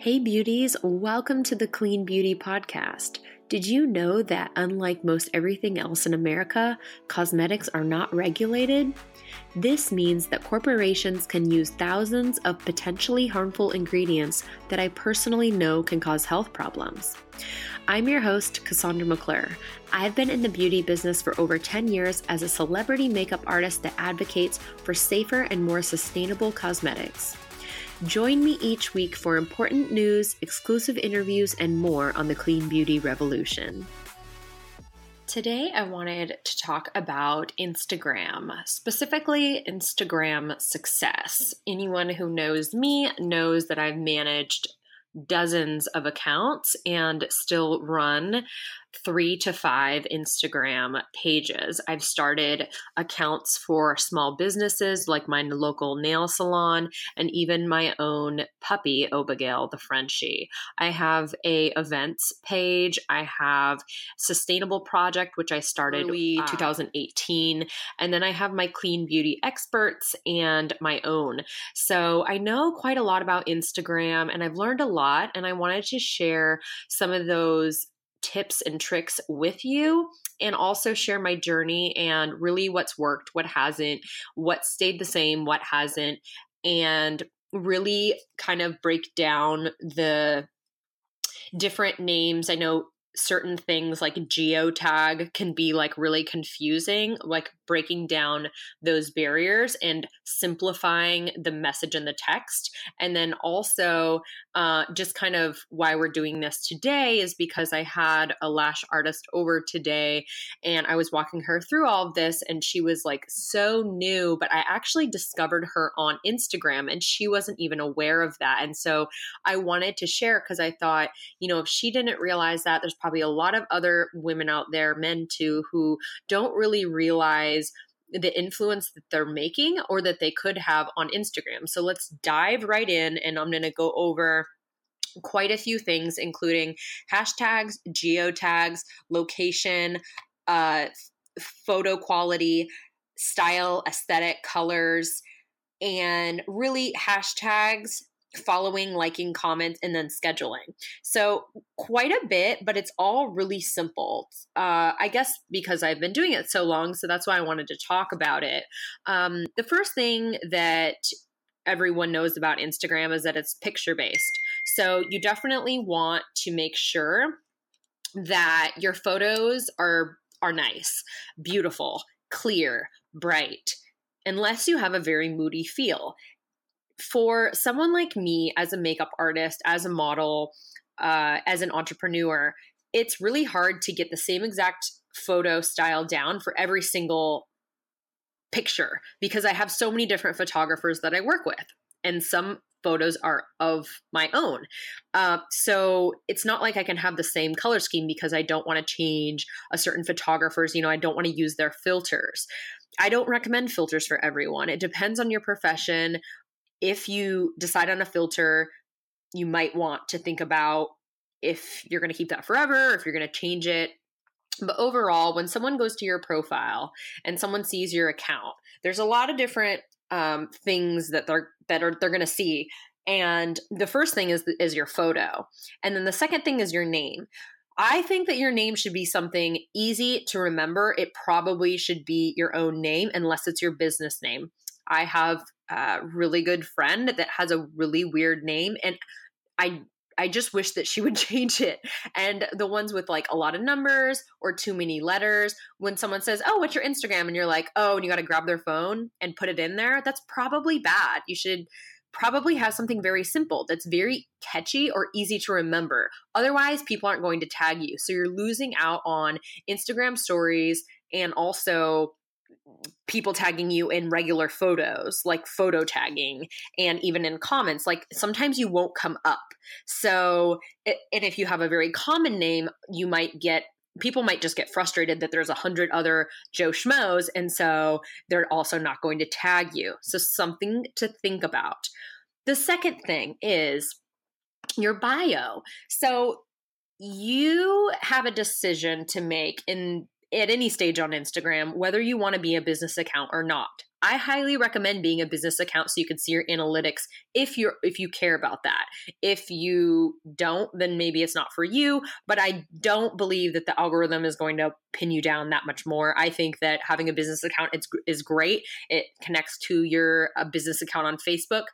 Hey, beauties, welcome to the Clean Beauty Podcast. Did you know that unlike most everything else in America, cosmetics are not regulated? This means that corporations can use thousands of potentially harmful ingredients that I personally know can cause health problems. I'm your host, Cassandra McClure. I've been in the beauty business for over 10 years as a celebrity makeup artist that advocates for safer and more sustainable cosmetics. Join me each week for important news, exclusive interviews, and more on the clean beauty revolution. Today, I wanted to talk about Instagram, specifically Instagram success. Anyone who knows me knows that I've managed dozens of accounts and still run three to five Instagram pages. I've started accounts for small businesses like my local nail salon and even my own puppy, Abigail the Frenchie. I have a events page. I have sustainable project, which I started early uh, 2018. And then I have my clean beauty experts and my own. So I know quite a lot about Instagram and I've learned a lot. And I wanted to share some of those tips and tricks with you and also share my journey and really what's worked, what hasn't, what stayed the same, what hasn't, and really kind of break down the different names. I know certain things like geotag can be like really confusing, like breaking down those barriers and simplifying the message in the text. And then also, uh, just kind of why we're doing this today is because I had a lash artist over today and I was walking her through all of this, and she was like so new, but I actually discovered her on Instagram and she wasn't even aware of that. And so I wanted to share because I thought, you know, if she didn't realize that, there's probably a lot of other women out there, men too, who don't really realize the influence that they're making or that they could have on Instagram. So let's dive right in, and I'm going to go over quite a few things, including hashtags, geotags, location, uh, photo quality, style, aesthetic, colors, and really hashtags following, liking, comments, and then scheduling. So, quite a bit, but it's all really simple. Uh, I guess because I've been doing it so long, so that's why I wanted to talk about it. Um, the first thing that everyone knows about Instagram is that it's picture based. So, you definitely want to make sure that your photos are are nice, beautiful, clear, bright unless you have a very moody feel for someone like me as a makeup artist, as a model, uh, as an entrepreneur, it's really hard to get the same exact photo style down for every single picture because I have so many different photographers that I work with. And some photos are of my own. Uh, so it's not like I can have the same color scheme because I don't want to change a certain photographer's, you know, I don't want to use their filters. I don't recommend filters for everyone. It depends on your profession, if you decide on a filter, you might want to think about if you're going to keep that forever, if you're going to change it. But overall, when someone goes to your profile and someone sees your account, there's a lot of different um, things that they're that are they're going to see. And the first thing is is your photo, and then the second thing is your name. I think that your name should be something easy to remember. It probably should be your own name, unless it's your business name. I have really good friend that has a really weird name, and I I just wish that she would change it. And the ones with like a lot of numbers or too many letters, when someone says, Oh, what's your Instagram? And you're like, Oh, and you got to grab their phone and put it in there, that's probably bad. You should probably have something very simple that's very catchy or easy to remember. Otherwise, people aren't going to tag you. So you're losing out on Instagram stories and also people tagging you in regular photos, like photo tagging, and even in comments. Like sometimes you won't come up. So, and if you have a very common name, you might get people might just get frustrated that there's a hundred other Joe Schmoes, and so they're also not going to tag you. So, something to think about. The second thing is your bio. So, you have a decision to make in at any stage on Instagram, whether you want to be a business account or not. I highly recommend being a business account so you can see your analytics if you're if you care about that. If you don't, then maybe it's not for you, but I don't believe that the algorithm is going to pin you down that much more. I think that having a business account is, is great. It connects to your a business account on Facebook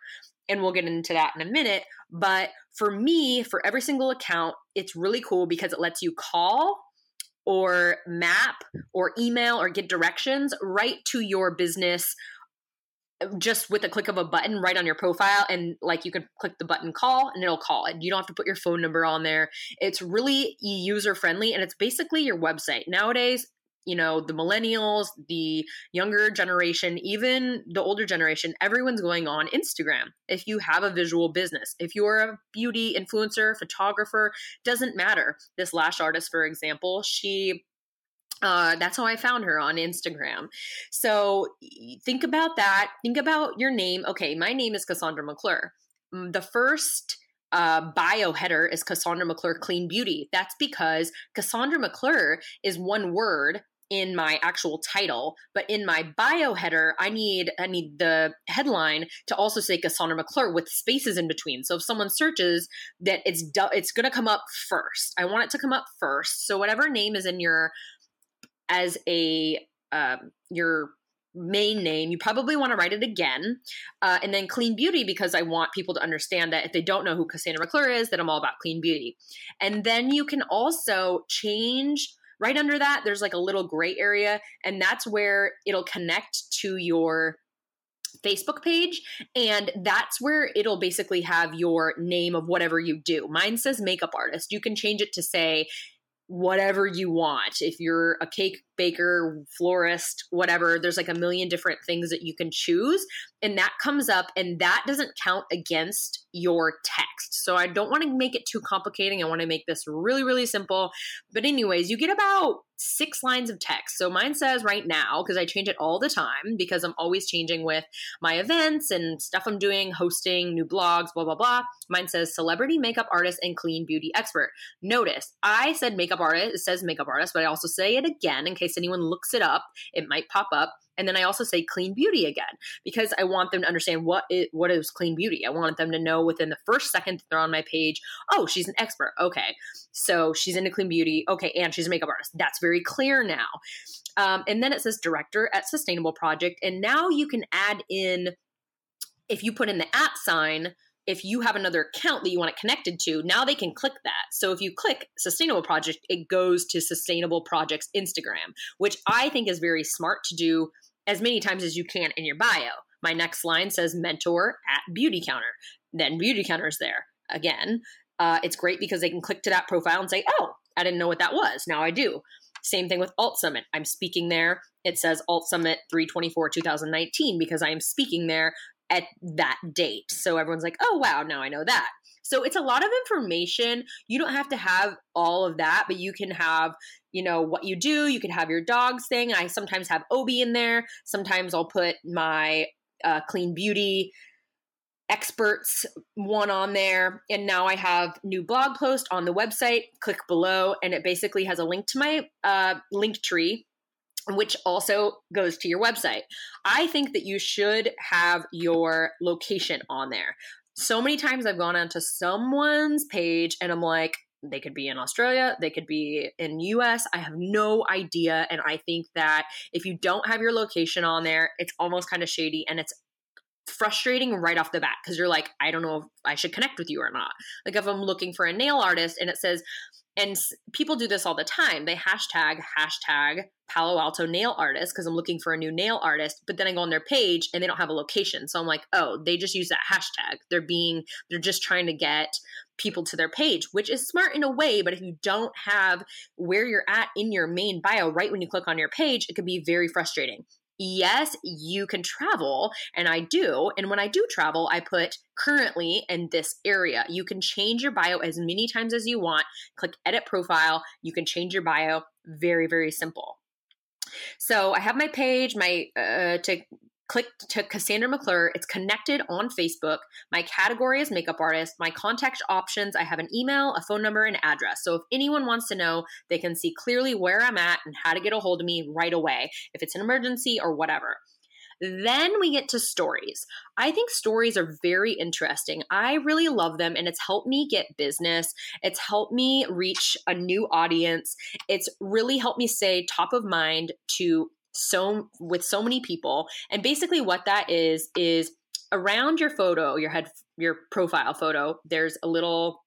and we'll get into that in a minute. But for me, for every single account, it's really cool because it lets you call or map or email or get directions right to your business just with a click of a button right on your profile. And like you can click the button call and it'll call and you don't have to put your phone number on there. It's really user friendly and it's basically your website. Nowadays you know the millennials the younger generation even the older generation everyone's going on instagram if you have a visual business if you're a beauty influencer photographer doesn't matter this lash artist for example she uh, that's how I found her on Instagram. So think about that. Think about your name. Okay, my name is Cassandra McClure. Mm, the first uh, bio header is Cassandra McClure Clean Beauty. That's because Cassandra McClure is one word in my actual title, but in my bio header, I need I need the headline to also say Cassandra McClure with spaces in between. So if someone searches that it's it's going to come up first. I want it to come up first. So whatever name is in your as a um, your main name, you probably want to write it again. Uh, and then clean beauty, because I want people to understand that if they don't know who Cassandra McClure is, that I'm all about clean beauty. And then you can also change right under that, there's like a little gray area, and that's where it'll connect to your Facebook page, and that's where it'll basically have your name of whatever you do. Mine says makeup artist. You can change it to say whatever you want. If you're a cake baker, florist, whatever, there's like a million different things that you can choose. And that comes up, and that doesn't count against your text. So I don't want to make it too complicating. I want to make this really, really simple. But, anyways, you get about six lines of text. So mine says right now, because I change it all the time, because I'm always changing with my events and stuff I'm doing, hosting new blogs, blah, blah, blah. Mine says celebrity makeup artist and clean beauty expert. Notice I said makeup artist, it says makeup artist, but I also say it again in case anyone looks it up. It might pop up. And then I also say clean beauty again because I want them to understand what is, what is clean beauty. I want them to know within the first second that they're on my page, oh, she's an expert. Okay. So she's into clean beauty. Okay. And she's a makeup artist. That's very clear now. Um, and then it says director at Sustainable Project. And now you can add in, if you put in the at sign, if you have another account that you want it connected to, now they can click that. So if you click Sustainable Project, it goes to Sustainable Project's Instagram, which I think is very smart to do as many times as you can in your bio. My next line says mentor at Beautycounter. Then Beautycounter is there again. Uh, it's great because they can click to that profile and say, oh, I didn't know what that was. Now I do. Same thing with Alt Summit. I'm speaking there. It says Alt Summit 324 2019 because I am speaking there at that date. So everyone's like, oh, wow, now I know that. So it's a lot of information. You don't have to have all of that, but you can have, you know, what you do. You can have your dog's thing. I sometimes have Obi in there. Sometimes I'll put my uh, clean beauty experts one on there and now i have new blog post on the website click below and it basically has a link to my uh, Linktree which also goes to your website. I think that you should have your location on there. So many times I've gone onto someone's page and I'm like, they could be in Australia, they could be in US. I have no idea and I think that if you don't have your location on there, it's almost kind of shady and it's frustrating right off the bat because you're like, I don't know if I should connect with you or not. Like if I'm looking for a nail artist and it says and people do this all the time. They hashtag hashtag Palo Alto nail artist because I'm looking for a new nail artist, but then I go on their page and they don't have a location. So I'm like, oh, they just use that hashtag. They're being, they're just trying to get people to their page, which is smart in a way. But if you don't have where you're at in your main bio right when you click on your page, it could be very frustrating yes, you can travel, and I do. And when I do travel, I put currently in this area. You can change your bio as many times as you want. Click edit profile. You can change your bio. Very, very simple. So I have my page, my uh, to click to Cassandra McClure. It's connected on Facebook. My category is makeup artist. My contact options, I have an email, a phone number, and address. So if anyone wants to know, they can see clearly where I'm at and how to get a hold of me right away if it's an emergency or whatever. Then we get to stories. I think stories are very interesting. I really love them and it's helped me get business. It's helped me reach a new audience. It's really helped me stay top of mind to so with so many people. And basically what that is is around your photo, your head your profile photo, there's a little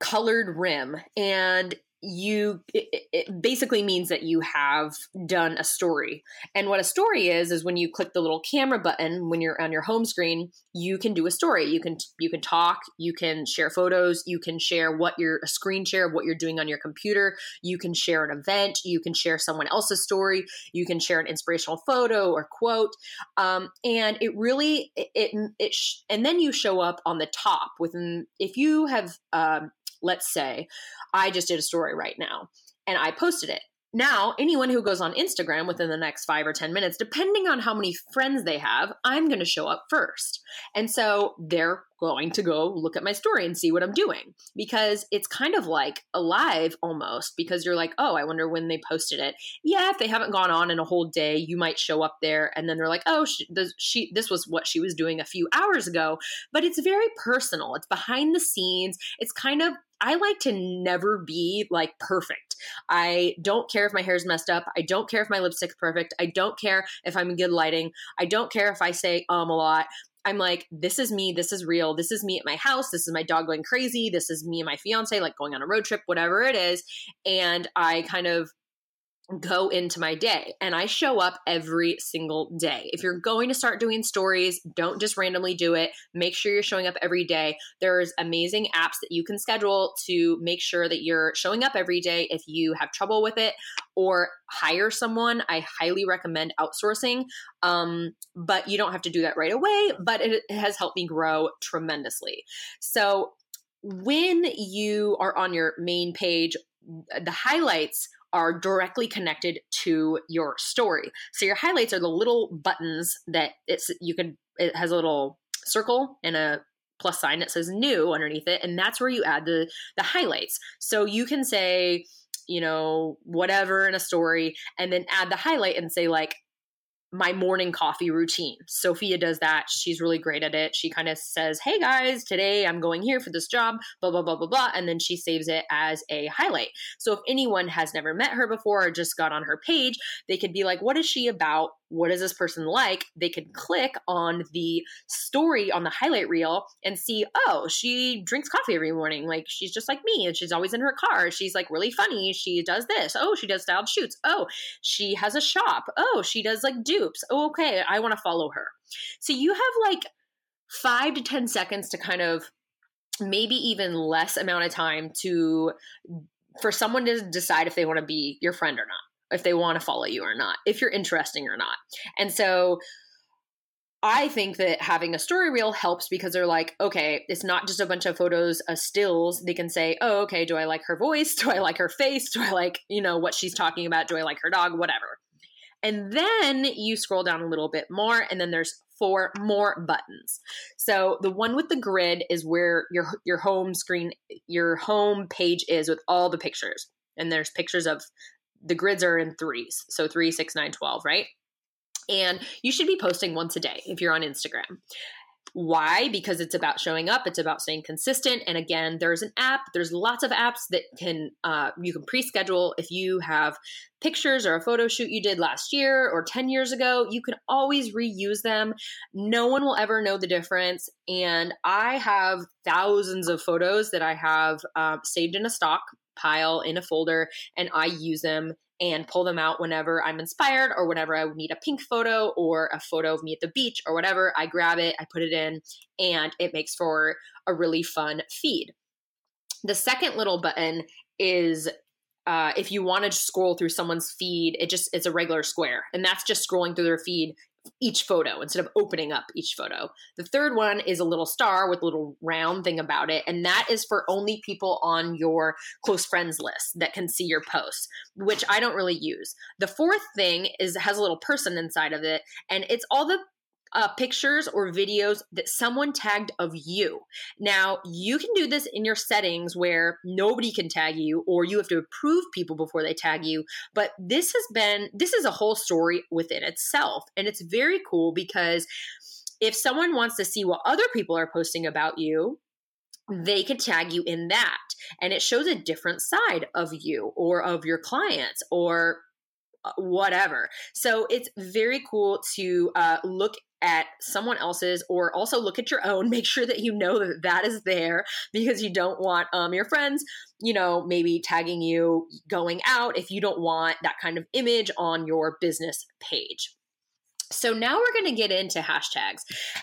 colored rim and you it, it, basically means that you have done a story. And what a story is is when you click the little camera button when you're on your home screen you can do a story. You can you can talk you can share photos you can share what you're a screen share of what you're doing on your computer. You can share an event you can share someone else's story you can share an inspirational photo or quote. Um, and it really it, it, it sh- and then you show up on the top within if you have um, let's say I just did a story right now and I posted it. Now, anyone who goes on Instagram within the next five or 10 minutes, depending on how many friends they have, I'm going to show up first. And so they're going to go look at my story and see what I'm doing because it's kind of like alive almost because you're like, oh, I wonder when they posted it. Yeah, if they haven't gone on in a whole day, you might show up there and then they're like, oh, she, she this was what she was doing a few hours ago. But it's very personal, it's behind the scenes, it's kind of I like to never be like perfect. I don't care if my hair's messed up. I don't care if my lipstick's perfect. I don't care if I'm in good lighting. I don't care if I say um a lot. I'm like, this is me. This is real. This is me at my house. This is my dog going crazy. This is me and my fiance, like going on a road trip, whatever it is. And I kind of go into my day and I show up every single day. If you're going to start doing stories, don't just randomly do it. Make sure you're showing up every day. There's amazing apps that you can schedule to make sure that you're showing up every day if you have trouble with it or hire someone. I highly recommend outsourcing. Um, but you don't have to do that right away, but it, has helped me grow tremendously. So when you are on your main page, the highlights are directly connected to your story. So your highlights are the little buttons that it's you can it has a little circle and a plus sign that says new underneath it and that's where you add the the highlights. So you can say you know whatever in a story and then add the highlight and say like my morning coffee routine. Sophia does that. She's really great at it. She kind of says, Hey guys, today I'm going here for this job, blah, blah, blah, blah, blah. And then she saves it as a highlight. So if anyone has never met her before or just got on her page, they could be like, What is she about? What is this person like, they could click on the story on the highlight reel and see, oh, she drinks coffee every morning. Like she's just like me and she's always in her car. She's like really funny. She does this. Oh, she does styled shoots. Oh, she has a shop. Oh, she does like dupes. Oh, okay. I want to follow her. So you have like five to 10 seconds to kind of maybe even less amount of time to for someone to decide if they want to be your friend or not if they want to follow you or not, if you're interesting or not. And so I think that having a story reel helps because they're like, okay, it's not just a bunch of photos of stills. They can say, oh, okay, do I like her voice? Do I like her face? Do I like, you know, what she's talking about? Do I like her dog? Whatever. And then you scroll down a little bit more, and then there's four more buttons. So the one with the grid is where your your home screen, your home page is with all the pictures. And there's pictures of the grids are in threes. So three, six, nine, 12, right? And you should be posting once a day if you're on Instagram. Why? Because it's about showing up. It's about staying consistent. And again, there's an app. There's lots of apps that can uh, you can pre-schedule. If you have pictures or a photo shoot you did last year or 10 years ago, you can always reuse them. No one will ever know the difference. And I have thousands of photos that I have uh, saved in a stock pile in a folder and I use them and pull them out whenever I'm inspired or whenever I need a pink photo or a photo of me at the beach or whatever. I grab it, I put it in, and it makes for a really fun feed. The second little button is uh, if you want to scroll through someone's feed, it just it's a regular square, and that's just scrolling through their feed each photo instead of opening up each photo. The third one is a little star with a little round thing about it, and that is for only people on your close friends list that can see your posts, which I don't really use. The fourth thing is has a little person inside of it, and it's all the uh, pictures or videos that someone tagged of you. Now, you can do this in your settings where nobody can tag you or you have to approve people before they tag you. But this has been, this is a whole story within itself. And it's very cool because if someone wants to see what other people are posting about you, they could tag you in that. And it shows a different side of you or of your clients or whatever. So it's very cool to uh, look at someone else's or also look at your own make sure that you know that that is there because you don't want um, your friends you know maybe tagging you going out if you don't want that kind of image on your business page so now we're going to get into hashtags.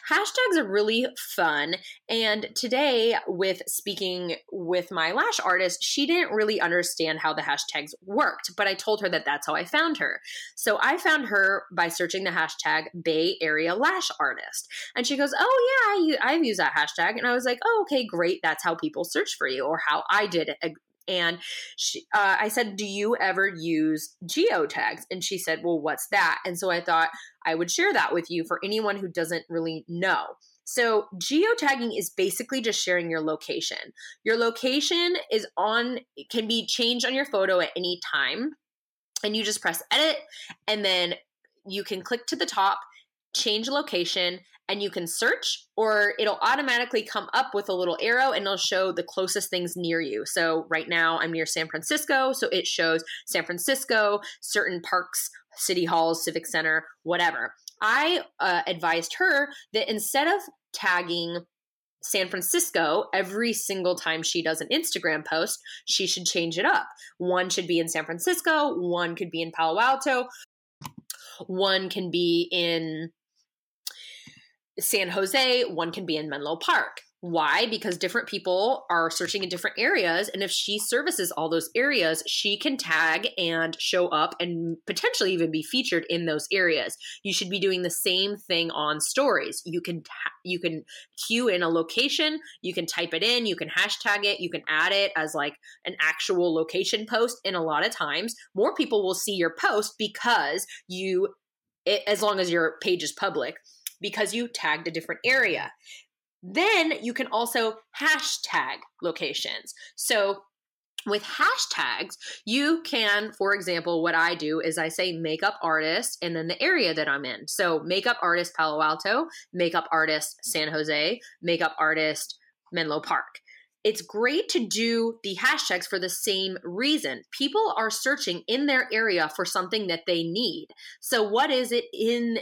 Hashtags are really fun. And today, with speaking with my lash artist, she didn't really understand how the hashtags worked, but I told her that that's how I found her. So I found her by searching the hashtag Bay Area Lash Artist. And she goes, Oh, yeah, I, I've used that hashtag. And I was like, Oh, okay, great. That's how people search for you or how I did it and she, uh, I said, Do you ever use geotags? And she said, Well, what's that? And so I thought I would share that with you for anyone who doesn't really know. So, geotagging is basically just sharing your location. Your location is on, can be changed on your photo at any time. And you just press edit, and then you can click to the top, change location, and you can search or it'll automatically come up with a little arrow and it'll show the closest things near you. So right now I'm near San Francisco, so it shows San Francisco, certain parks, city halls, civic center, whatever. I uh, advised her that instead of tagging San Francisco every single time she does an Instagram post, she should change it up. One should be in San Francisco, one could be in Palo Alto, one can be in San Jose, one can be in Menlo Park. Why? Because different people are searching in different areas. And if she services all those areas, she can tag and show up and potentially even be featured in those areas. You should be doing the same thing on stories. You can, you can cue in a location, you can type it in, you can hashtag it, you can add it as like an actual location post. And a lot of times more people will see your post because you, it, as long as your page is public, because you tagged a different area. Then you can also hashtag locations. So with hashtags, you can, for example, what I do is I say makeup artist and then the area that I'm in. So makeup artist Palo Alto, makeup artist San Jose, makeup artist Menlo Park. It's great to do the hashtags for the same reason. People are searching in their area for something that they need. So, what is it in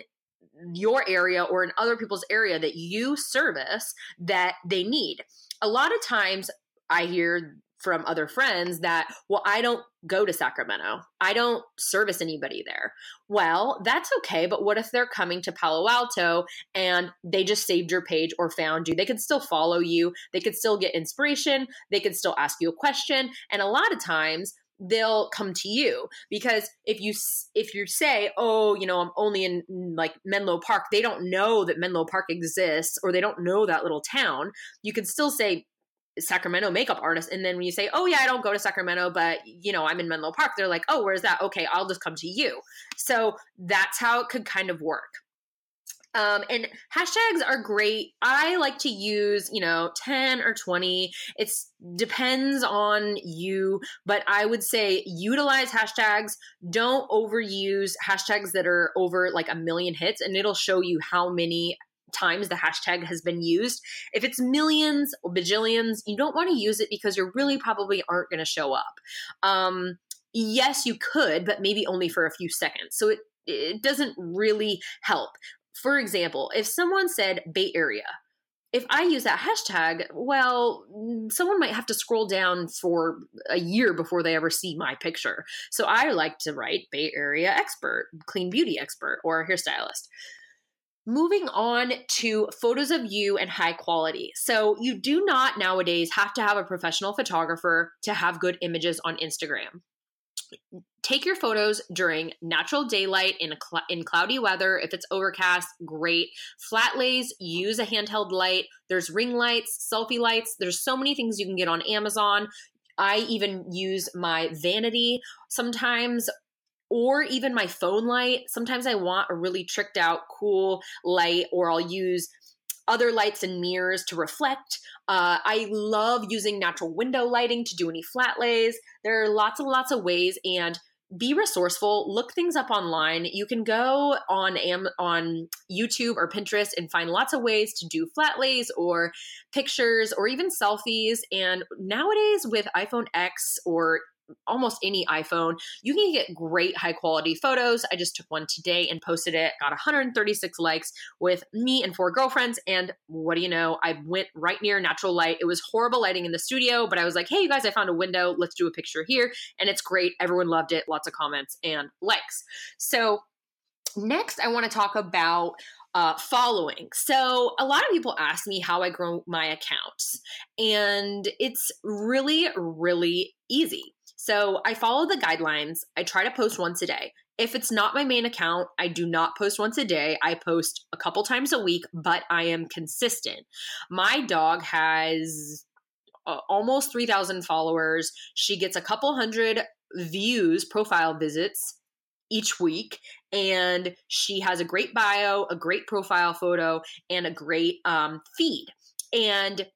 your area or in other people's area that you service that they need. A lot of times I hear from other friends that, well, I don't go to Sacramento. I don't service anybody there. Well, that's okay, but what if they're coming to Palo Alto and they just saved your page or found you? They could still follow you, they could still get inspiration, they could still ask you a question. And a lot of times, they'll come to you. Because if you if you say oh you know i'm only in mm, like menlo park they don't know that menlo park exists or they don't know that little town. You can still say sacramento makeup artist and then when you say oh yeah i don't go to sacramento but you know i'm in menlo park they're like oh where's that? Okay i'll just come to you. So that's how it could kind of work um, and hashtags are great. I like to use, you know, 10 or 20. It depends on you, but I would say utilize hashtags. Don't overuse hashtags that are over like a million hits, and it'll show you how many times the hashtag has been used. If it's millions or bajillions, you don't want to use it because you really probably aren't going to show up. Um, yes, you could, but maybe only for a few seconds. So it it doesn't really help. For example, if someone said Bay Area, if I use that hashtag, well, someone might have to scroll down for a year before they ever see my picture. So I like to write Bay Area expert, clean beauty expert, or hairstylist. Moving on to photos of you and high quality. So, you do not nowadays have to have a professional photographer to have good images on Instagram take your photos during natural daylight in cl- in cloudy weather. If it's overcast, great. Flat lays, use a handheld light. There's ring lights, selfie lights. There's so many things you can get on Amazon. I even use my vanity sometimes or even my phone light. Sometimes I want a really tricked out, cool light, or I'll use other lights and mirrors to reflect. Uh, I love using natural window lighting to do any flat lays. There are lots and lots of ways, and be resourceful look things up online you can go on Am- on youtube or pinterest and find lots of ways to do flat lays or pictures or even selfies and nowadays with iphone x or almost any iPhone, you can get great high quality photos. I just took one today and posted it, got 136 likes with me and four girlfriends. And what do you know? I went right near natural light. It was horrible lighting in the studio, but I was like, hey, you guys, I found a window. Let's do a picture here. And it's great. Everyone loved it. Lots of comments and likes. So, next, I want to talk about uh, following. So, a lot of people ask me how I grow my accounts, and it's really, really easy. So I follow the guidelines. I try to post once a day. If it's not my main account, I do not post once a day. I post a couple times a week, but I am consistent. My dog has uh, almost 3,000 followers. She gets a couple hundred views, profile visits each week. And she has a great bio, a great profile photo, and a great um, feed. And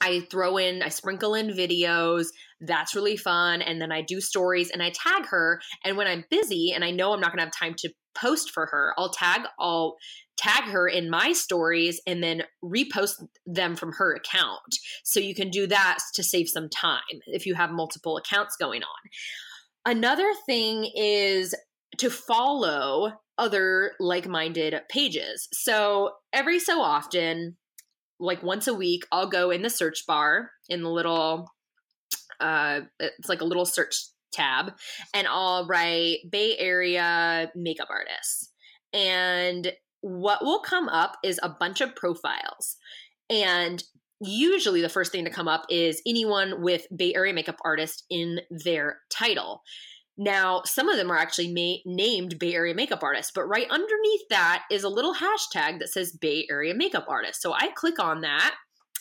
I throw in, I sprinkle in videos. That's really fun. And then I do stories and I tag her. And when I'm busy and I know I'm not going to have time to post for her, I'll tag, I'll tag her in my stories and then repost them from her account. So you can do that to save some time if you have multiple accounts going on. Another thing is to follow other like minded pages. So every so often, like once a week, I'll go in the search bar in the little, uh, it's like a little search tab, and I'll write Bay Area makeup artists. And what will come up is a bunch of profiles. And usually the first thing to come up is anyone with Bay Area makeup artist in their title. Now, some of them are actually ma- named Bay Area makeup artists, but right underneath that is a little hashtag that says Bay Area makeup artist. So I click on that.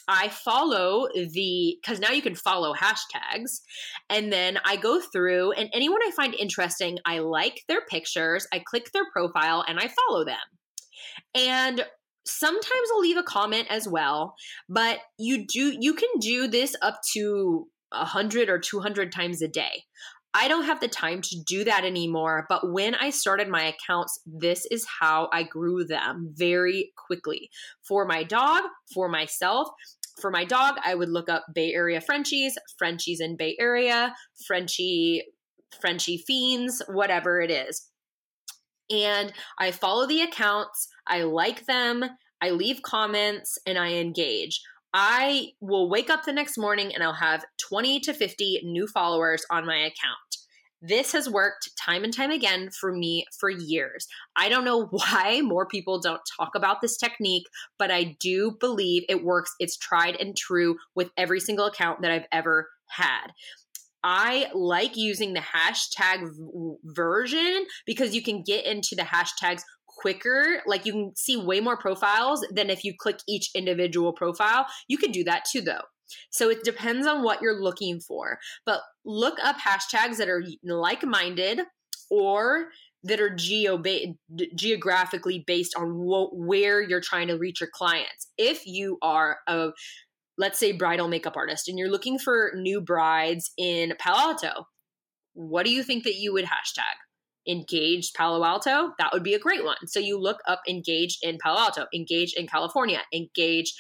I follow the, because now you can follow hashtags. And then I go through, and anyone I find interesting, I like their pictures, I click their profile, and I follow them. And sometimes I'll leave a comment as well, but you do, you can do this up to 100 or 200 times a day. I don't have the time to do that anymore. But when I started my accounts, this is how I grew them very quickly for my dog, for myself. For my dog, I would look up Bay Area Frenchies, Frenchies in Bay Area, Frenchie, Frenchie Fiends, whatever it is. And I follow the accounts, I like them, I leave comments, and I engage. I will wake up the next morning and I'll have 20 to 50 new followers on my account. This has worked time and time again for me for years. I don't know why more people don't talk about this technique, but I do believe it works. It's tried and true with every single account that I've ever had. I like using the hashtag v- version because you can get into the hashtags quicker. Like you can see way more profiles than if you click each individual profile. You can do that too, though. So it depends on what you're looking for. But look up hashtags that are like minded or that are geo geographically based on where you're trying to reach your clients. If you are a let's say bridal makeup artist and you're looking for new brides in Palo Alto, what do you think that you would hashtag? engaged Palo Alto, that would be a great one. So you look up engaged in Palo Alto, engaged in California, engaged,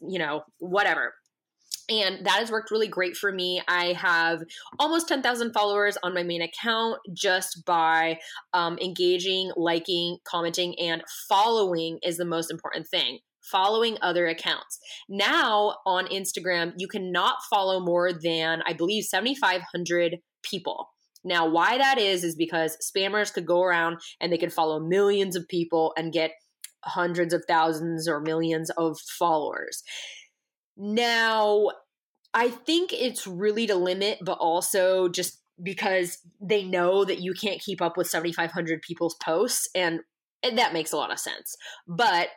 you know, whatever. And that has worked really great for me. I have almost 10,000 followers on my main account just by um, engaging, liking, commenting, and following is the most important thing following other accounts. Now on Instagram, you cannot follow more than, I believe, 7,500 people. Now, why that is, is because spammers could go around and they could follow millions of people and get hundreds of thousands or millions of followers. Now, I think it's really to limit, but also just because they know that you can't keep up with 7,500 people's posts, and that makes a lot of sense. But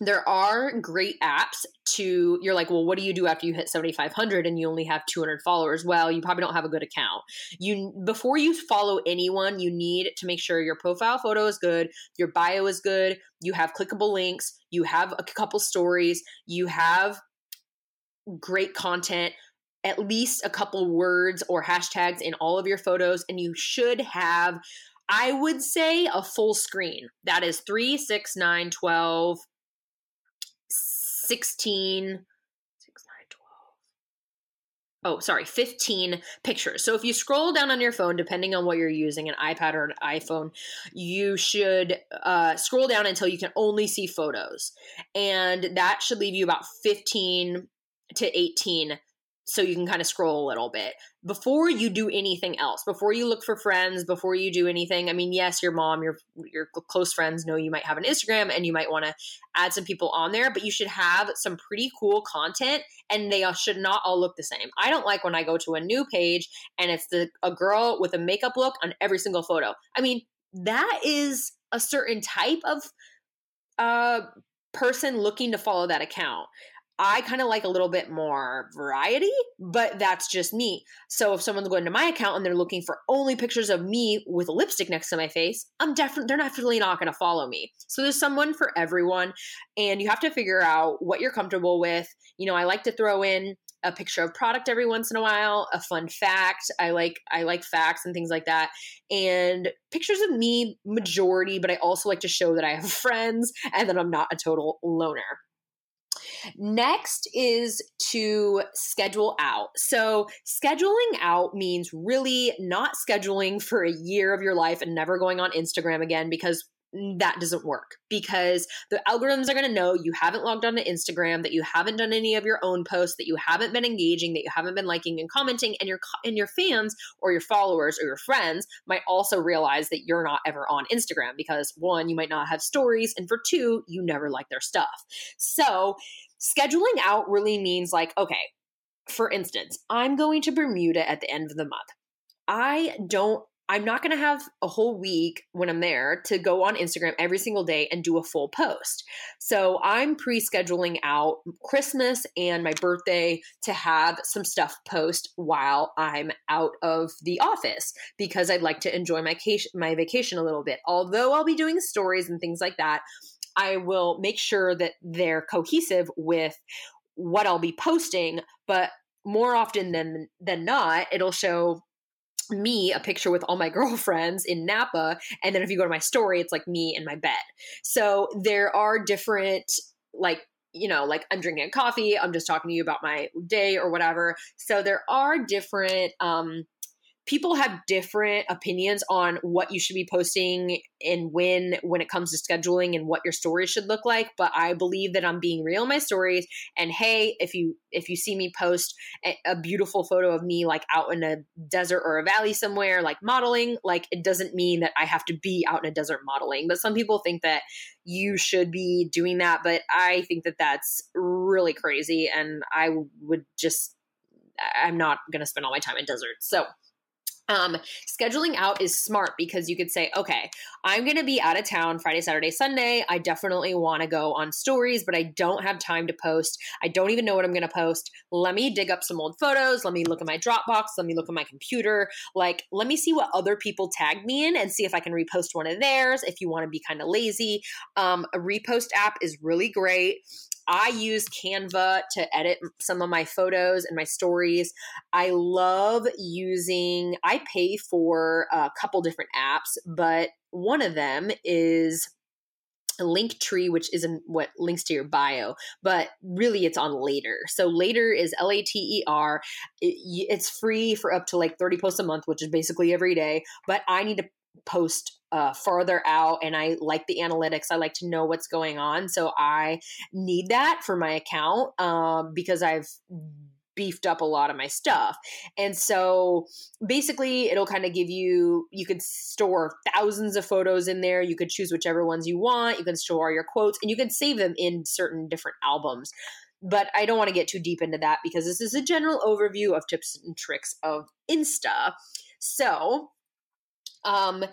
there are great apps to you're like well what do you do after you hit 7500 and you only have 200 followers well you probably don't have a good account you before you follow anyone you need to make sure your profile photo is good your bio is good you have clickable links you have a couple stories you have great content at least a couple words or hashtags in all of your photos and you should have I would say a full screen. That is 3, 6, 9, 12, 16 oh sorry 15 pictures. So if you scroll down on your phone depending on what you're using an ipad or an iphone you should uh, scroll down until you can only see photos. And that should leave you about 15 to 18 so you can kind of scroll a little bit. Before you do anything else before you look for friends before you do anything i mean yes your mom your your close friends know you might have an instagram and you might want to add some people on there but you should have some pretty cool content and they should not all look the same. I don't like when i go to a new page and it's the a girl with a makeup look on every single photo. I mean that is a certain type of uh person looking to follow that account I kind of like a little bit more variety, but that's just me. So if someone's going to my account and they're looking for only pictures of me with lipstick next to my face, I'm definitely they're definitely not going to follow me. So there's someone for everyone, and you have to figure out what you're comfortable with. You know, I like to throw in a picture of product every once in a while, a fun fact. I like I like facts and things like that. And pictures of me majority, but I also like to show that I have friends and that I'm not a total loner. Next is to schedule out. So, scheduling out means really not scheduling for a year of your life and never going on Instagram again because that doesn't work because the algorithms are going to know you haven't logged on to Instagram, that you haven't done any of your own posts, that you haven't been engaging, that you haven't been liking and commenting, and your and your fans or your followers or your friends might also realize that you're not ever on Instagram because one, you might not have stories, and for two, you never like their stuff. So scheduling out really means like, okay, for instance, I'm going to Bermuda at the end of the month. I don't I'm not going to have a whole week when I'm there to go on Instagram every single day and do a full post. So I'm pre scheduling out Christmas and my birthday to have some stuff post while I'm out of the office because I'd like to enjoy my, my vacation a little bit. Although I'll be doing stories and things like that, I will make sure that they're cohesive with what I'll be posting, but more often than than not, it'll show me a picture with all my girlfriends in Napa. And then if you go to my story, it's like me in my bed. So there are different, like, you know, like I'm drinking coffee, I'm just talking to you about my day or whatever. So there are different um people have different opinions on what you should be posting and when when it comes to scheduling and what your stories should look like but i believe that i'm being real in my stories. And hey if you if you see me post a, a beautiful photo of me like out in a desert or a valley somewhere like modeling like it doesn't mean that i have to be out in a desert modeling but some people think that you should be doing that but i think that that's really crazy and i would just i'm not going to spend all my time in deserts. So um, scheduling out is smart because you could say, okay, I'm going to be out of town Friday, Saturday, Sunday. I definitely want to go on stories, but I don't have time to post. I don't even know what I'm going to post. Let me dig up some old photos. Let me look at my Dropbox. Let me look at my computer. Like, let me see what other people tagged me in and see if I can repost one of theirs if you want to be kind of lazy. Um, a repost app is really great. I use Canva to edit some of my photos and my stories. I love using, I pay for a couple different apps, but one of them is Linktree, which isn't what links to your bio, but really it's on Later. So Later is L A T E R. It's free for up to like 30 posts a month, which is basically every day. But I need to post uh, farther out and I like the analytics. I like to know what's going on. So I need that for my account um, because I've beefed up a lot of my stuff. And so basically, it'll kind of give you, you could store thousands of photos in there. You could choose whichever ones you want. You can store your quotes and you can save them in certain different albums. But I don't want to get too deep into that because this is a general overview of tips and tricks of Insta. So um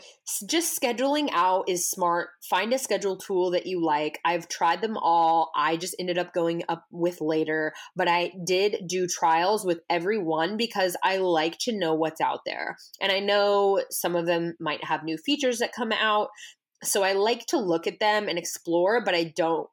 just scheduling out is smart find a schedule tool that you like i've tried them all i just ended up going up with later but i did do trials with every one because i like to know what's out there and i know some of them might have new features that come out so i like to look at them and explore but i don't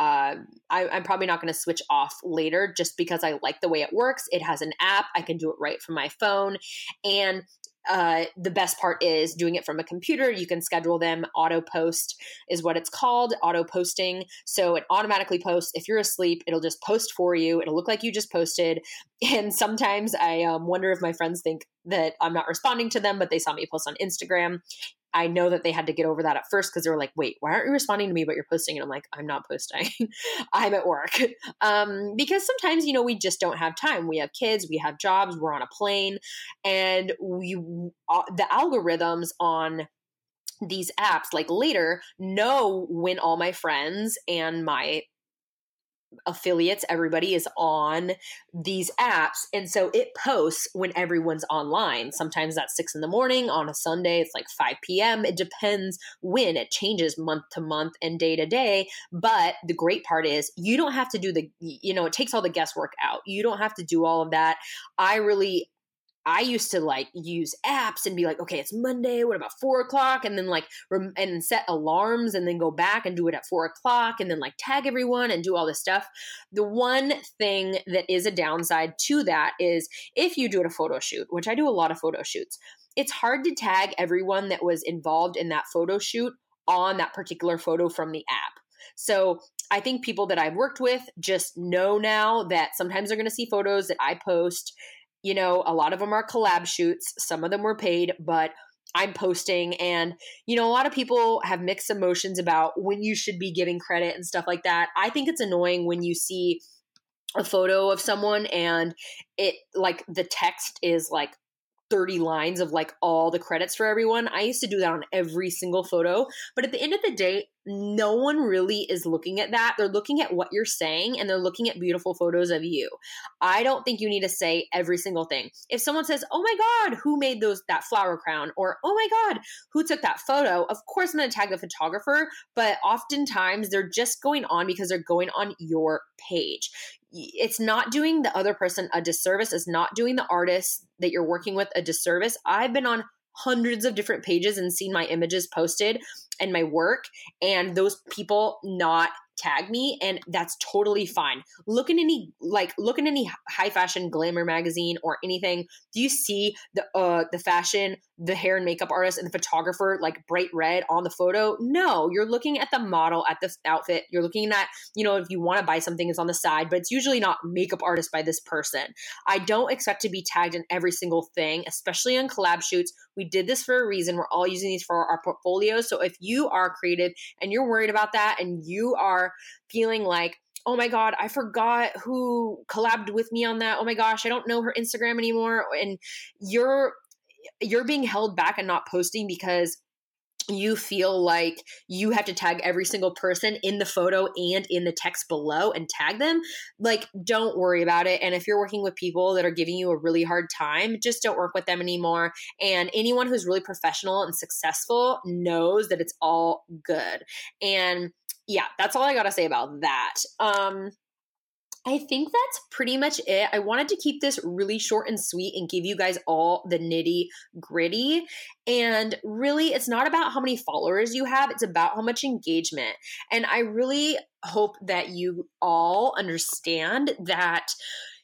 uh, I, I'm probably not going to switch off later just because I like the way it works. It has an app. I can do it right from my phone. And uh, the best part is doing it from a computer. You can schedule them. Auto post is what it's called, auto posting. So it automatically posts. If you're asleep, it'll just post for you. It'll look like you just posted. And sometimes I um, wonder if my friends think that I'm not responding to them, but they saw me post on Instagram. I know that they had to get over that at first because they were like, wait, why aren't you responding to me, but you're posting? And I'm like, I'm not posting. I'm at work. Um, because sometimes, you know, we just don't have time. We have kids, we have jobs, we're on a plane, and we, uh, the algorithms on these apps like Later know when all my friends and my affiliates, everybody is on these apps. And so it posts when everyone's online. Sometimes that's six in the morning. On a Sunday, it's like 5 p.m. It depends when it changes month to month and day to day. But the great part is you don't have to do the, you know, it takes all the guesswork out. You don't have to do all of that. I really I used to like use apps and be like, okay, it's Monday. What about four o'clock? And then like, rem- and set alarms and then go back and do it at four o'clock and then like tag everyone and do all this stuff. The one thing that is a downside to that is if you do it a photo shoot, which I do a lot of photo shoots, it's hard to tag everyone that was involved in that photo shoot on that particular photo from the app. So I think people that I've worked with just know now that sometimes they're going to see photos that I post you know, a lot of them are collab shoots, some of them were paid, but I'm posting and you know a lot of people have mixed emotions about when you should be giving credit and stuff like that. I think it's annoying when you see a photo of someone and it like the text is like 30 lines of like all the credits for everyone. I used to do that on every single photo. But at the end of the day, no one really is looking at that. They're looking at what you're saying and they're looking at beautiful photos of you. I don't think you need to say every single thing. If someone says, "Oh my god, who made those that flower crown?" or "Oh my god, who took that photo?" Of course I'm going to tag the photographer, but oftentimes they're just going on because they're going on your page it's not doing the other person a disservice it's not doing the artist that you're working with a disservice. I've been on hundreds of different pages and seen my images posted and my work and those people not tag me and that's totally fine. Look in any like look in any high fashion glamour magazine or anything. Do you see the uh the fashion the hair and makeup artist and the photographer like bright red on the photo? No you're looking at the model at the outfit. You're looking at you know if you want to buy something it's on the side but it's usually not makeup artist by this person. I don't expect to be tagged in every single thing especially on collab shoots we did this for a reason we're all using these for our portfolios so if you are creative and you're worried about that and you are feeling like, oh my God, I forgot who collabed with me on that. Oh my gosh, I don't know her Instagram anymore. And you're you're being held back and not posting because you feel like you have to tag every single person in the photo and in the text below and tag them, like don't worry about it. And if you're working with people that are giving you a really hard time, just don't work with them anymore. And anyone who's really professional and successful knows that it's all good. And yeah, that's all I got to say about that. Um, I think that's pretty much it. I wanted to keep this really short and sweet and give you guys all the nitty gritty. And really, it's not about how many followers you have, it's about how much engagement. And I really hope that you all understand that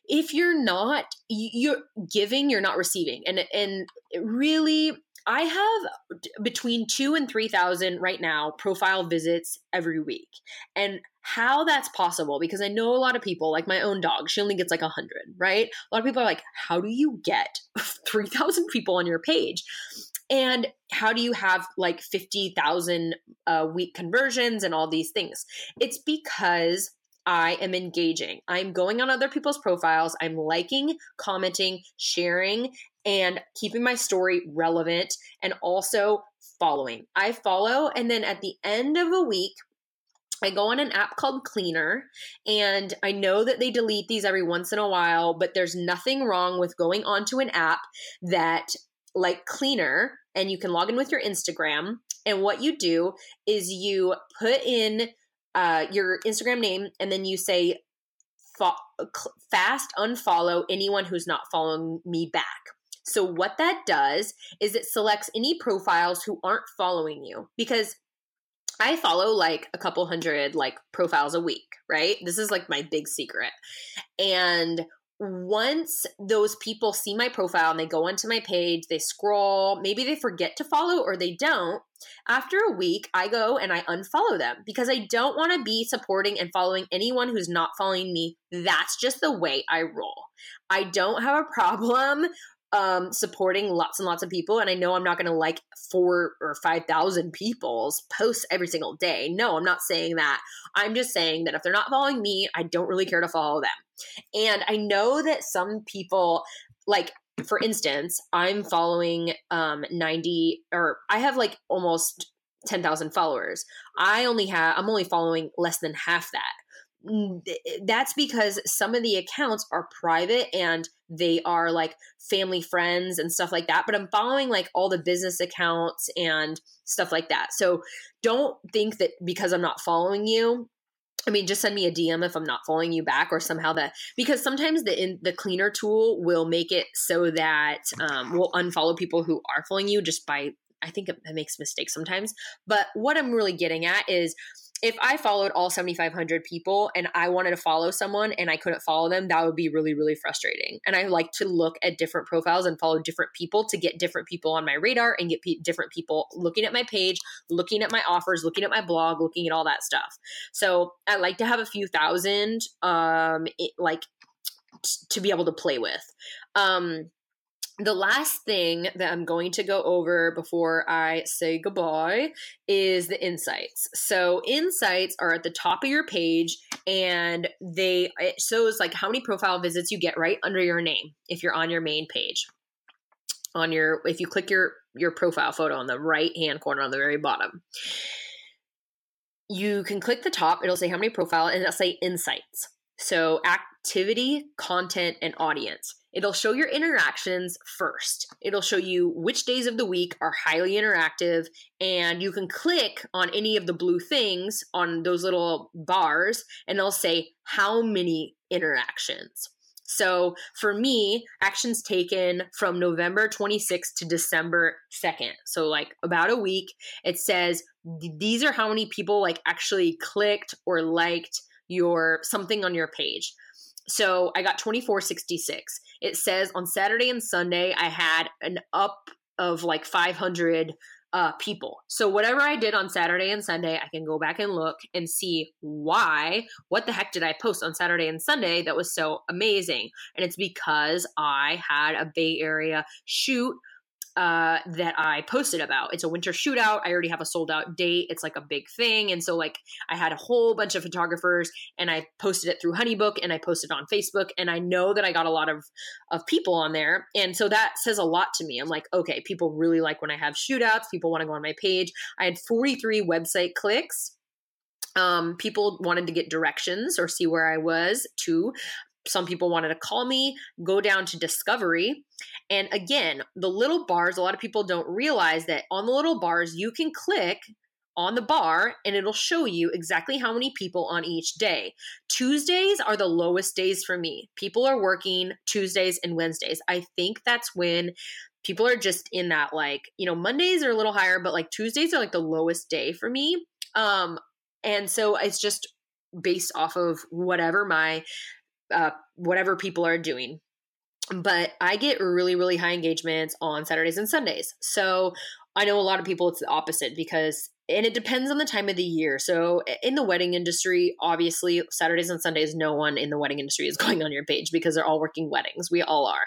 if you're not you're giving you're not receiving and and really I have between two and 3,000 right now profile visits every week. And how that's possible, because I know a lot of people, like my own dog, she only gets like 100, right? A lot of people are like, how do you get 3,000 people on your page? And how do you have like 50,000 uh, week conversions and all these things? It's because I am engaging. I'm going on other people's profiles. I'm liking, commenting, sharing, and keeping my story relevant and also following. I follow, and then at the end of a week, I go on an app called Cleaner, and I know that they delete these every once in a while, but there's nothing wrong with going onto an app that, like Cleaner, and you can log in with your Instagram. And what you do is you put in uh, your Instagram name and then you say fast unfollow anyone who's not following me back. So, what that does is it selects any profiles who aren't following you because I follow like a couple hundred like profiles a week, right? This is like my big secret. And once those people see my profile and they go onto my page, they scroll, maybe they forget to follow or they don't. After a week, I go and I unfollow them because I don't want to be supporting and following anyone who's not following me. That's just the way I roll. I don't have a problem um supporting lots and lots of people. And i know i'm not going to like four or five thousand people's posts every single day. No i'm not saying that. I'm just saying that if they're not following me i don't really care to follow them. And i know that some people like for instance i'm following um 90 or i have like almost 10,000 followers. I only have i'm only following less than half that that's because some of the accounts are private and they are like family friends and stuff like that but i'm following like all the business accounts and stuff like that so don't think that because i'm not following you I mean, just send me a DM if I'm not following you back, or somehow that because sometimes the in, the cleaner tool will make it so that um, we'll unfollow people who are following you just by I think it makes mistakes sometimes. But what I'm really getting at is if I followed all 7,500 people and I wanted to follow someone and I couldn't follow them, that would be really, really frustrating. And I like to look at different profiles and follow different people to get different people on my radar and get different people looking at my page, looking at my offers, looking at my blog, looking at all that stuff. So I like to have a few thousand, um, it, like t- to be able to play with. Um, the last thing that I'm going to go over before I say goodbye is the insights. So, insights are at the top of your page and they it shows like how many profile visits you get right under your name if you're on your main page. On your if you click your your profile photo on the right hand corner on the very bottom. You can click the top, it'll say how many profile and it'll say insights. So, activity, content, and audience. It'll show your interactions first. It'll show you which days of the week are highly interactive, and you can click on any of the blue things on those little bars, and it'll say how many interactions. So for me, actions taken from November 26th to December 2nd. So like about a week, it says these are how many people like actually clicked or liked your something on your page. So I got 2466. It says on Saturday and Sunday I had an up of like 500 uh, people. So whatever I did on Saturday and Sunday, I can go back and look and see why. What the heck did I post on Saturday and Sunday that was so amazing? And it's because I had a Bay Area shoot uh, that I posted about. It's a winter shootout. I already have a sold out date. It's like a big thing. And so, like, I had a whole bunch of photographers and I posted it through Honeybook and I posted on Facebook. And I know that I got a lot of, of people on there. And so that says a lot to me. I'm like, okay, people really like when I have shootouts. People want to go on my page. I had 43 website clicks. Um, people wanted to get directions or see where I was too some people wanted to call me, go down to discovery. And again, the little bars, a lot of people don't realize that on the little bars, you can click on the bar and it'll show you exactly how many people on each day. Tuesdays are the lowest days for me. People are working Tuesdays and Wednesdays. I think that's when people are just in that like, you know, Mondays are a little higher, but like Tuesdays are like the lowest day for me. Um and so it's just based off of whatever my uh, whatever people are doing. But I get really, really high engagements on Saturdays and Sundays. So I know a lot of people it's the opposite because and it depends on the time of the year. So in the wedding industry, obviously Saturdays and Sundays, no one in the wedding industry is going on your page because they're all working weddings. We all are.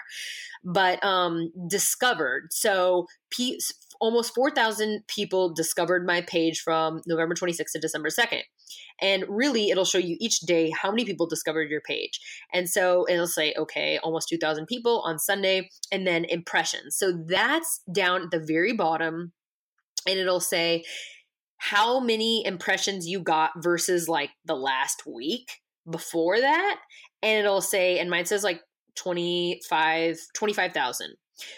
But um, discovered. So pe- almost 4,000 people discovered my page from November 26th to December 2nd. And really, it'll show you each day how many people discovered your page. And so it'll say, okay, almost 2,000 people on Sunday, and then impressions. So that's down at the very bottom. And it'll say how many impressions you got versus like the last week before that. And it'll say, and mine says like 25 25,000.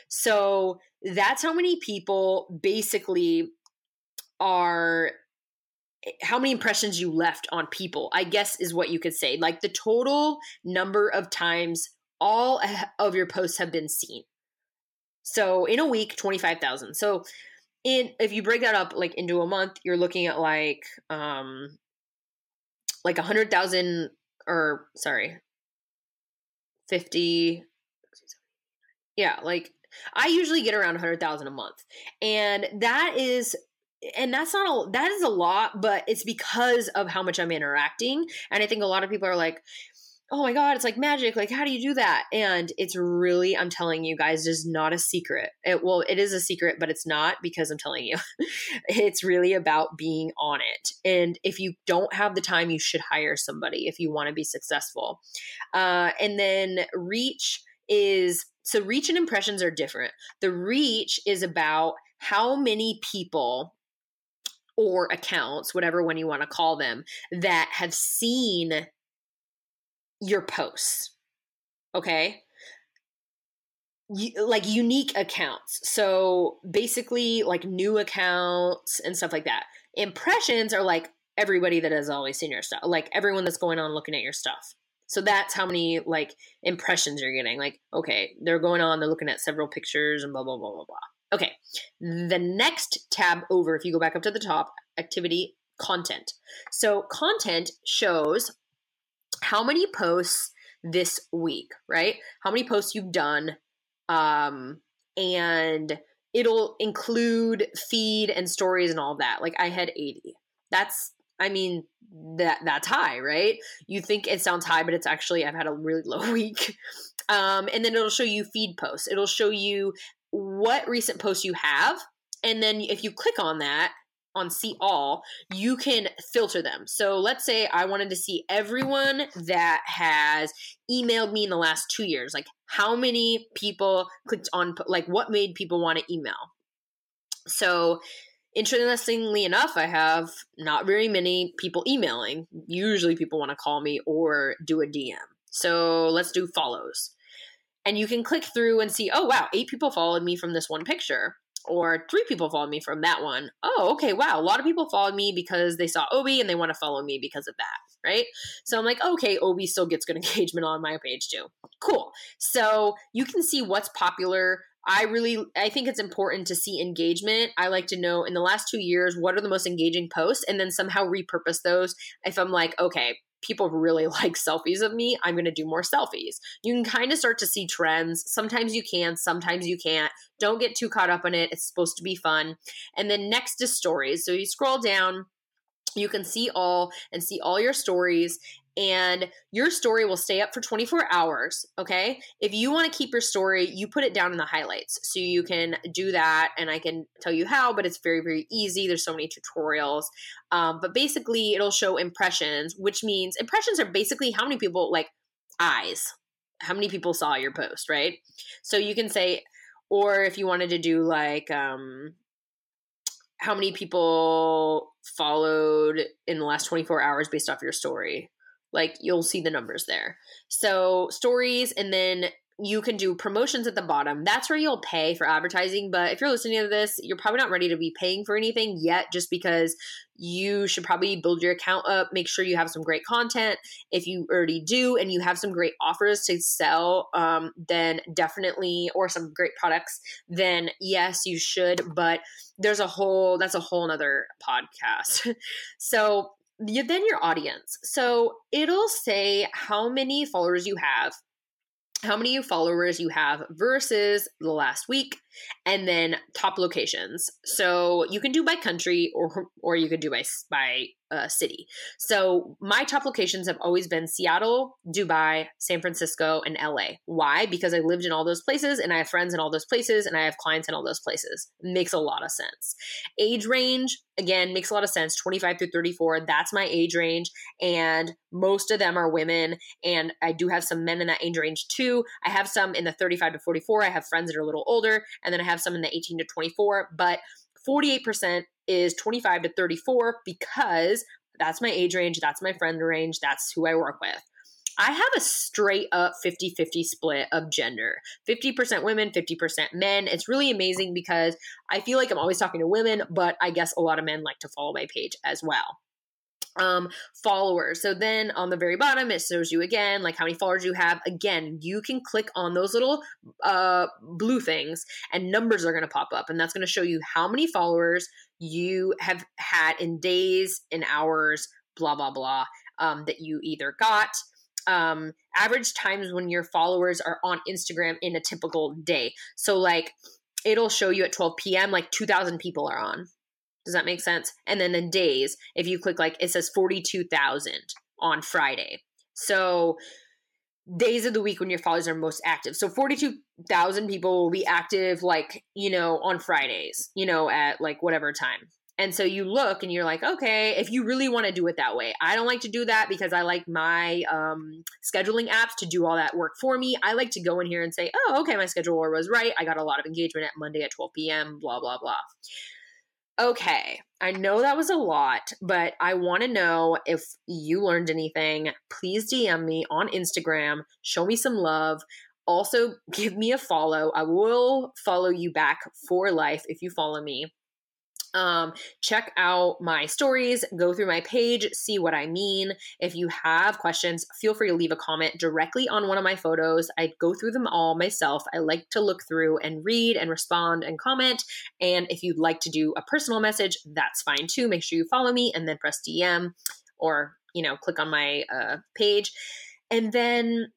So that's how many people basically are how many impressions you left on people, I guess is what you could say. Like the total number of times all of your posts have been seen. So in a week, 25,000. So in if you break that up like into a month, you're looking at like um like a 100,000 or sorry, 50 yeah, like I usually get around 100,000 a month. And that is and that's not a that is a lot, but it's because of how much I'm interacting. And I think a lot of people are like, oh my god it's like magic like how do you do that? And it's really i'm telling you guys is not a secret. It well it is a secret but it's not because i'm telling you. It's really about being on it. And if you don't have the time you should hire somebody if you want to be successful. Uh, and then reach is so reach and impressions are different. The reach is about how many people or accounts, whatever one you want to call them, that have seen your posts. Okay. like unique accounts. So basically, like new accounts and stuff like that. Impressions are like everybody that has always seen your stuff, like everyone that's going on looking at your stuff. So that's how many like impressions you're getting. Like, okay, they're going on, they're looking at several pictures and blah, blah, blah, blah, blah. Okay. The next tab over, if you go back up to the top, activity content. So content shows how many posts this week, right? How many posts you've done. Um, and it'll include feed and stories and all that. Like I had 80. That's I mean that that's high, right? You think it sounds high, but it's actually I've had a really low week. Um, and then it'll show you feed posts. It'll show you what recent posts you have, and then if you click on that, on see all, you can filter them. So let's say I wanted to see everyone that has emailed me in the last two years. Like how many people clicked on, like what made people want to email. So interestingly enough, I have not very many people emailing. Usually people want to call me or do a DM. So let's do follows. And you can click through and see, oh, wow, eight people followed me from this one picture or three people followed me from that one. Oh, okay, wow. A lot of people followed me because they saw Obi and they want to follow me because of that, right? So I'm like, oh, okay, Obi still gets good engagement on my page too. Cool. So you can see what's popular. I really I think it's important to see engagement. I like to know in the last 2 years what are the most engaging posts and then somehow repurpose those if I'm like, okay, people really like selfies of me, I'm going to do more selfies. You can kind of start to see trends. Sometimes you can, sometimes you can't. Don't get too caught up in it. It's supposed to be fun. And then next is stories. So you scroll down, you can see all and see all your stories and your story will stay up for 24 hours. Okay. If you want to keep your story, you put it down in the highlights. So you can do that, and I can tell you how, but it's very, very easy. There's so many tutorials. Um, but basically, it'll show impressions, which means impressions are basically how many people, like eyes, how many people saw your post, right? So you can say, or if you wanted to do like, um, how many people followed in the last 24 hours based off your story like you'll see the numbers there. So stories and then you can do promotions at the bottom. That's where you'll pay for advertising. But if you're listening to this, you're probably not ready to be paying for anything yet, just because you should probably build your account up. Make sure you have some great content. If you already do and you have some great offers to sell, um, then definitely, or some great products, then yes, you should. But there's a whole, that's a whole nother podcast. so then your audience. So it'll say how many followers you have, how many followers you have versus the last week, and then top locations. So you can do by country or or you could do by by uh, city. So my top locations have always been Seattle, Dubai, San Francisco, and LA. Why? Because I lived in all those places and I have friends in all those places and I have clients in all those places. makes a lot of sense. Age range, again, makes a lot of sense. 25 through 34, that's my age range. And most of them are women. And I do have some men in that age range too. I have some in the 35 to 44. I have friends that are a little older. And then I have some in the 18 to 24. But 48% is 25 to 34 because that's my age range, that's my friend range, that's who I work with. I have a straight up 50 50 split of gender 50% women, 50% men. It's really amazing because I feel like I'm always talking to women, but I guess a lot of men like to follow my page as well um followers. So then on the very bottom it shows you again like how many followers you have. Again you can click on those little uh blue things and numbers are going to pop up and that's going to show you how many followers you have had in days in hours blah blah blah um, that you either got. Um average times when your followers are on instagram in a typical day. So like it'll show you at 12 p.m like 2000 people are on does that make sense? And then the days, if you click like it says 42,000 on Friday. So days of the week when your followers are most active. So 42,000 people will be active like, you know, on Fridays, you know, at like whatever time. And so you look and you're like, okay, if you really want to do it that way. I don't like to do that because I like my um, scheduling apps to do all that work for me. I like to go in here and say, oh, okay, my scheduler was right. I got a lot of engagement at Monday at 12 p.m., blah, blah, blah okay, I know that was a lot, but I want to know if you learned anything. Please DM me on Instagram, show me some love. Also, give me a follow. I will follow you back for life if you follow me. Um, check out my stories, go through my page, see what I mean. If you have questions, feel free to leave a comment directly on one of my photos. I go through them all myself. I like to look through and read and respond and comment. And if you'd like to do a personal message, that's fine too. Make sure you follow me and then press DM or, you know, click on my uh, page. And then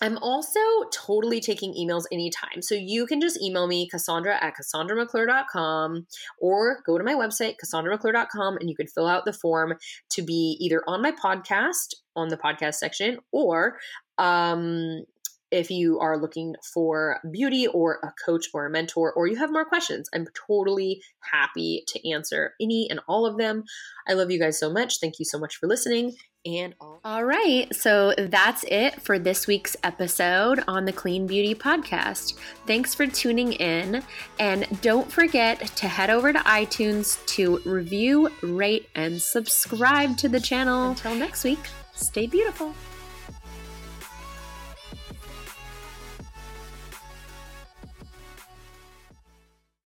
I'm also totally taking emails anytime. So you can just email me, Cassandra at CassandraMcClure.com, or go to my website, CassandraMcClure.com, and you can fill out the form to be either on my podcast, on the podcast section, or um, if you are looking for beauty or a coach or a mentor, or you have more questions, I'm totally happy to answer any and all of them. I love you guys so much. Thank you so much for listening and all. All right. So that's it for this week's episode on the Clean Beauty Podcast. Thanks for tuning in. And don't forget to head over to iTunes to review, rate, and subscribe to the channel. Until next week, stay beautiful.